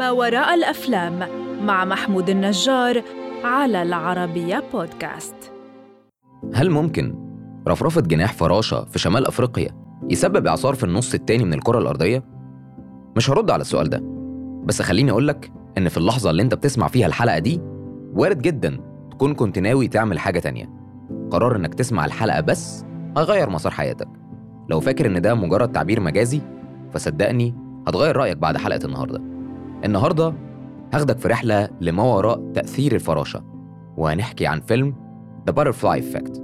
ما وراء الأفلام مع محمود النجار على العربية بودكاست. هل ممكن رفرفة جناح فراشة في شمال أفريقيا يسبب إعصار في النص التاني من الكرة الأرضية؟ مش هرد على السؤال ده بس خليني أقولك إن في اللحظة اللي أنت بتسمع فيها الحلقة دي وارد جدا تكون كنت ناوي تعمل حاجة تانية. قرار إنك تسمع الحلقة بس هيغير مسار حياتك. لو فاكر إن ده مجرد تعبير مجازي فصدقني هتغير رأيك بعد حلقة النهاردة. النهاردة هاخدك في رحلة لما وراء تأثير الفراشة وهنحكي عن فيلم The Butterfly Effect.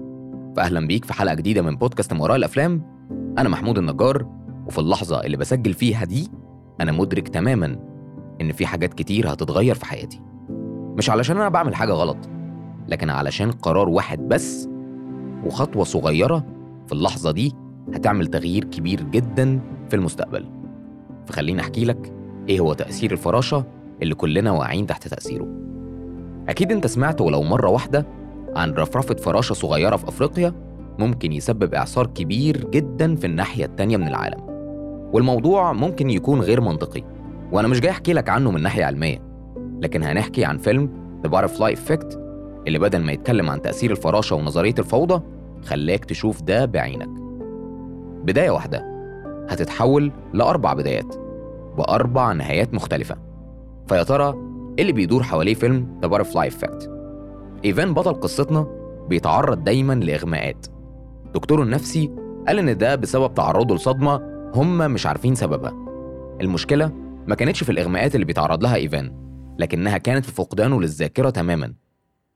فأهلا بيك في حلقة جديدة من بودكاست ما وراء الأفلام. أنا محمود النجار وفي اللحظة اللي بسجل فيها دي أنا مدرك تماما إن في حاجات كتير هتتغير في حياتي. مش علشان أنا بعمل حاجة غلط لكن علشان قرار واحد بس وخطوة صغيرة في اللحظة دي هتعمل تغيير كبير جدا في المستقبل. فخليني أحكي لك إيه هو تأثير الفراشة اللي كلنا واقعين تحت تأثيره؟ أكيد أنت سمعت ولو مرة واحدة عن رفرفة فراشة صغيرة في أفريقيا ممكن يسبب إعصار كبير جدا في الناحية التانية من العالم. والموضوع ممكن يكون غير منطقي وأنا مش جاي أحكي لك عنه من ناحية علمية لكن هنحكي عن فيلم The Butterfly Effect اللي بدل ما يتكلم عن تأثير الفراشة ونظرية الفوضى خلاك تشوف ده بعينك. بداية واحدة هتتحول لأربع بدايات. وأربع نهايات مختلفة. فيا ترى إيه اللي بيدور حواليه فيلم The Butterfly Effect إيفان بطل قصتنا بيتعرض دايما لإغماءات. دكتوره النفسي قال إن ده بسبب تعرضه لصدمة هم مش عارفين سببها. المشكلة ما كانتش في الإغماءات اللي بيتعرض لها إيفان لكنها كانت في فقدانه للذاكرة تماما.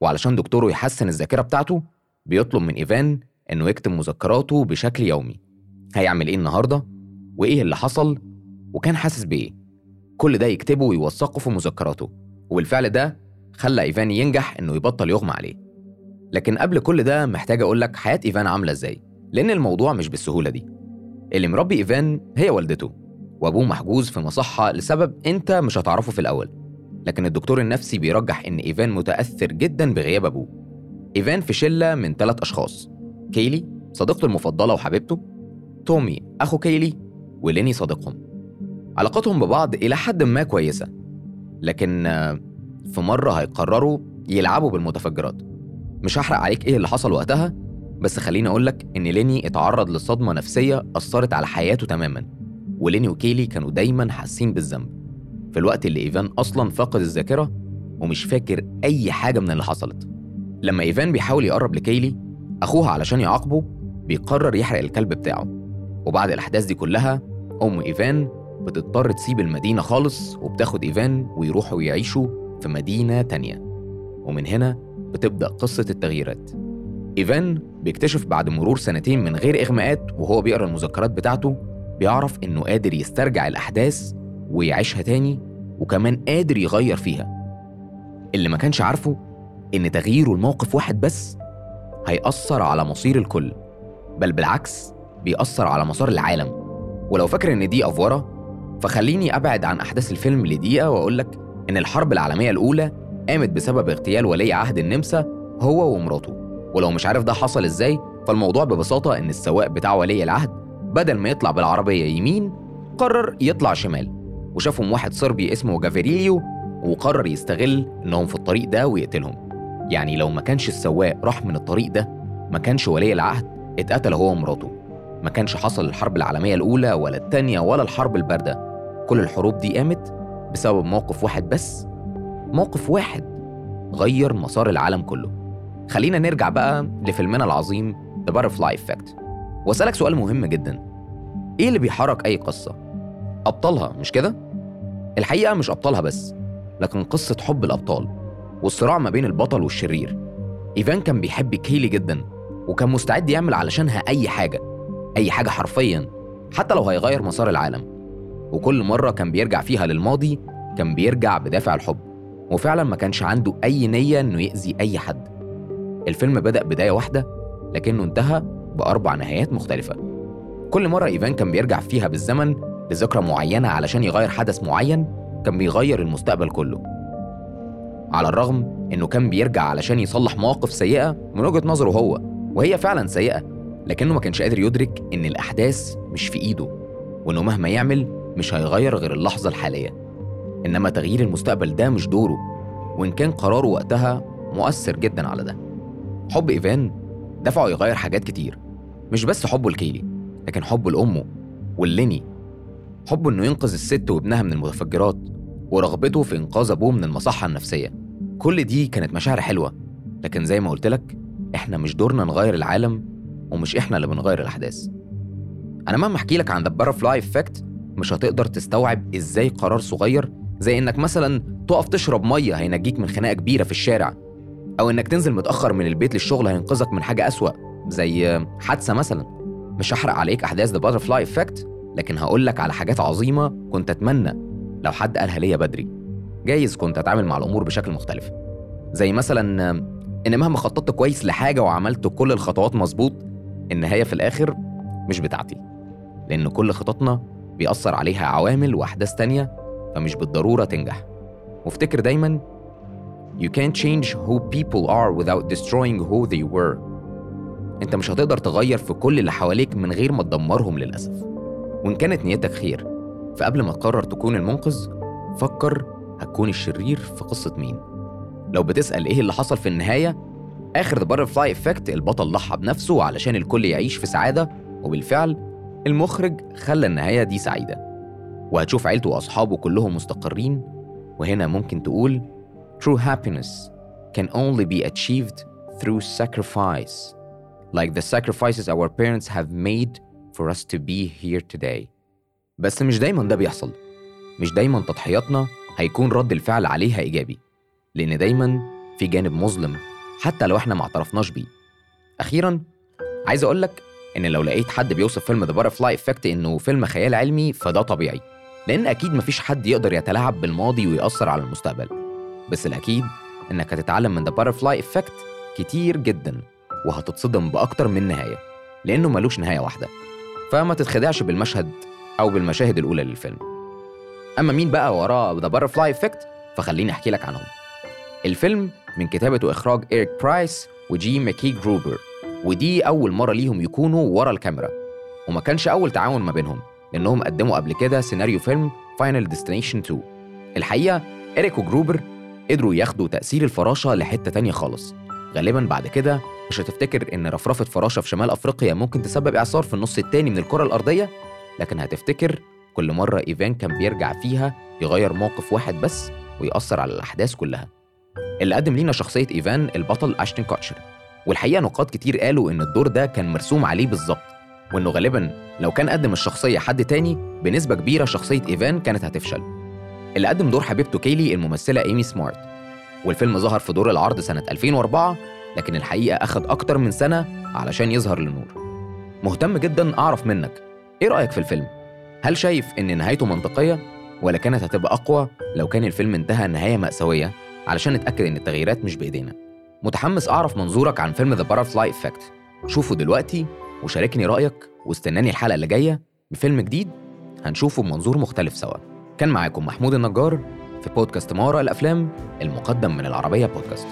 وعلشان دكتوره يحسن الذاكرة بتاعته بيطلب من إيفان إنه يكتب مذكراته بشكل يومي. هيعمل إيه النهاردة؟ وإيه اللي حصل؟ وكان حاسس بإيه. كل ده يكتبه ويوثقه في مذكراته وبالفعل ده خلى إيفان ينجح إنه يبطل يغمى عليه. لكن قبل كل ده محتاج أقول لك حياة إيفان عاملة إزاي لأن الموضوع مش بالسهولة دي. اللي مربي إيفان هي والدته وأبوه محجوز في مصحة لسبب أنت مش هتعرفه في الأول. لكن الدكتور النفسي بيرجح إن إيفان متأثر جدا بغياب أبوه. إيفان في شلة من ثلاث أشخاص كيلي صديقته المفضلة وحبيبته تومي أخو كيلي وليني صديقهم. علاقتهم ببعض إلى حد ما كويسة لكن في مرة هيقرروا يلعبوا بالمتفجرات. مش هحرق عليك إيه اللي حصل وقتها بس خليني أقولك إن ليني اتعرض لصدمة نفسية أثرت على حياته تماما وليني وكيلي كانوا دايما حاسين بالذنب. في الوقت اللي إيفان أصلا فاقد الذاكرة ومش فاكر أي حاجة من اللي حصلت. لما إيفان بيحاول يقرب لكيلي أخوها علشان يعاقبه بيقرر يحرق الكلب بتاعه. وبعد الأحداث دي كلها أم إيفان بتضطر تسيب المدينة خالص وبتاخد إيفان ويروحوا يعيشوا في مدينة تانية. ومن هنا بتبدأ قصة التغييرات. إيفان بيكتشف بعد مرور سنتين من غير إغماءات وهو بيقرأ المذكرات بتاعته بيعرف إنه قادر يسترجع الأحداث ويعيشها تاني وكمان قادر يغير فيها. اللي ما كانش عارفه إن تغييره لموقف واحد بس هيأثر على مصير الكل بل بالعكس بيأثر على مسار العالم. ولو فاكر إن دي أفورة فخليني أبعد عن أحداث الفيلم لدقيقة وأقول لك إن الحرب العالمية الأولى قامت بسبب اغتيال ولي عهد النمسا هو ومراته. ولو مش عارف ده حصل إزاي فالموضوع ببساطة إن السواق بتاع ولي العهد بدل ما يطلع بالعربية يمين قرر يطلع شمال. وشافهم واحد صربي اسمه جافيريليو وقرر يستغل إنهم في الطريق ده ويقتلهم. يعني لو ما كانش السواق راح من الطريق ده ما كانش ولي العهد اتقتل هو ومراته. ما كانش حصل الحرب العالمية الأولى ولا التانية ولا الحرب الباردة. كل الحروب دي قامت بسبب موقف واحد بس. موقف واحد غير مسار العالم كله. خلينا نرجع بقى لفيلمنا العظيم The Butterfly Effect. وأسألك سؤال مهم جدا. إيه اللي بيحرك أي قصة؟ أبطالها مش كده؟ الحقيقة مش أبطالها بس لكن قصة حب الأبطال والصراع ما بين البطل والشرير. إيفان كان بيحب كيلي جدا وكان مستعد يعمل علشانها أي حاجة أي حاجة حرفيا حتى لو هيغير مسار العالم. وكل مرة كان بيرجع فيها للماضي كان بيرجع بدافع الحب. وفعلا ما كانش عنده أي نية إنه يأذي أي حد. الفيلم بدأ بداية واحدة لكنه انتهى بأربع نهايات مختلفة. كل مرة إيفان كان بيرجع فيها بالزمن لذكرى معينة علشان يغير حدث معين كان بيغير المستقبل كله. على الرغم إنه كان بيرجع علشان يصلح مواقف سيئة من وجهة نظره هو وهي فعلا سيئة لكنه ما كانش قادر يدرك إن الأحداث مش في إيده وإنه مهما يعمل مش هيغير غير اللحظة الحالية. إنما تغيير المستقبل ده مش دوره وإن كان قراره وقتها مؤثر جدا على ده. حب إيفان دفعه يغير حاجات كتير مش بس حبه لكيلي لكن حبه لأمه والليني حبه إنه ينقذ الست وابنها من المتفجرات ورغبته في إنقاذ أبوه من المصحة النفسية. كل دي كانت مشاعر حلوة لكن زي ما قلت لك إحنا مش دورنا نغير العالم ومش إحنا اللي بنغير الأحداث. أنا مهما أحكي لك عن The Butterfly Effect مش هتقدر تستوعب إزاي قرار صغير زي إنك مثلا تقف تشرب مية هينجيك من خناقة كبيرة في الشارع أو إنك تنزل متأخر من البيت للشغل هينقذك من حاجة أسوأ زي حادثة مثلا. مش هحرق عليك أحداث The Butterfly Effect لكن هقول لك على حاجات عظيمة كنت أتمنى لو حد قالها ليا بدري. جايز كنت أتعامل مع الأمور بشكل مختلف. زي مثلا إن مهما خططت كويس لحاجة وعملت كل الخطوات مظبوط النهاية في الآخر مش بتاعتي. لأن كل خططنا بيأثر عليها عوامل وأحداث تانية فمش بالضرورة تنجح. وافتكر دايما You can't change who people are without destroying who they were. أنت مش هتقدر تغير في كل اللي حواليك من غير ما تدمرهم للأسف. وإن كانت نيتك خير فقبل ما تقرر تكون المنقذ فكر هتكون الشرير في قصة مين. لو بتسأل إيه اللي حصل في النهاية آخر The Butterfly Effect البطل ضحى بنفسه علشان الكل يعيش في سعادة وبالفعل المخرج خلى النهاية دي سعيدة. وهتشوف عيلته وأصحابه كلهم مستقرين وهنا ممكن تقول True happiness can only be achieved through sacrifice. Like the sacrifices our parents have made for us to be here today. بس مش دايما ده بيحصل. مش دايما تضحياتنا هيكون رد الفعل عليها إيجابي. لأن دايما في جانب مظلم حتى لو إحنا ما اعترفناش بيه. أخيرا عايز أقولك إن لو لقيت حد بيوصف فيلم The Butterfly Effect إنه فيلم خيال علمي فده طبيعي. لأن أكيد مفيش حد يقدر يتلاعب بالماضي ويأثر على المستقبل. بس الأكيد إنك هتتعلم من The Butterfly Effect كتير جدا وهتتصدم بأكتر من نهاية لأنه ملوش نهاية واحدة. فما تتخدعش بالمشهد أو بالمشاهد الأولى للفيلم. أما مين بقى وراه The Butterfly Effect فخليني أحكي لك عنهم. الفيلم من كتابة وإخراج إيريك بريس وجي ماكي جروبر. ودي أول مرة ليهم يكونوا ورا الكاميرا. وما كانش أول تعاون ما بينهم لأنهم قدموا قبل كده سيناريو فيلم Final Destination 2 الحقيقة إيريك وجروبر قدروا ياخدوا تأثير الفراشة لحتة تانية خالص. غالبا بعد كده مش هتفتكر إن رفرفة فراشة في شمال أفريقيا ممكن تسبب إعصار في النص التاني من الكرة الأرضية؟ لكن هتفتكر كل مرة إيفان كان بيرجع فيها يغير موقف واحد بس ويأثر على الأحداث كلها. اللي قدم لينا شخصية إيفان البطل أشتن كوتشر والحقيقة نقاد كتير قالوا إن الدور ده كان مرسوم عليه بالظبط وإنه غالبا لو كان قدم الشخصية حد تاني بنسبة كبيرة شخصية إيفان كانت هتفشل. اللي قدم دور حبيبته كيلي الممثلة إيمي سمارت والفيلم ظهر في دور العرض سنة 2004 لكن الحقيقة أخد أكتر من سنة علشان يظهر للنور. مهتم جدا أعرف منك إيه رأيك في الفيلم؟ هل شايف إن نهايته منطقية ولا كانت هتبقى أقوى لو كان الفيلم انتهى نهاية مأساوية؟ علشان نتأكد إن التغييرات مش بإيدينا. متحمس أعرف منظورك عن فيلم The Butterfly Effect شوفه دلوقتي وشاركني رأيك واستناني الحلقة اللي جاية بفيلم جديد. هنشوفه بمنظور مختلف سوا. كان معاكم محمود النجار في بودكاست ما وراء الأفلام المقدم من العربية بودكاست.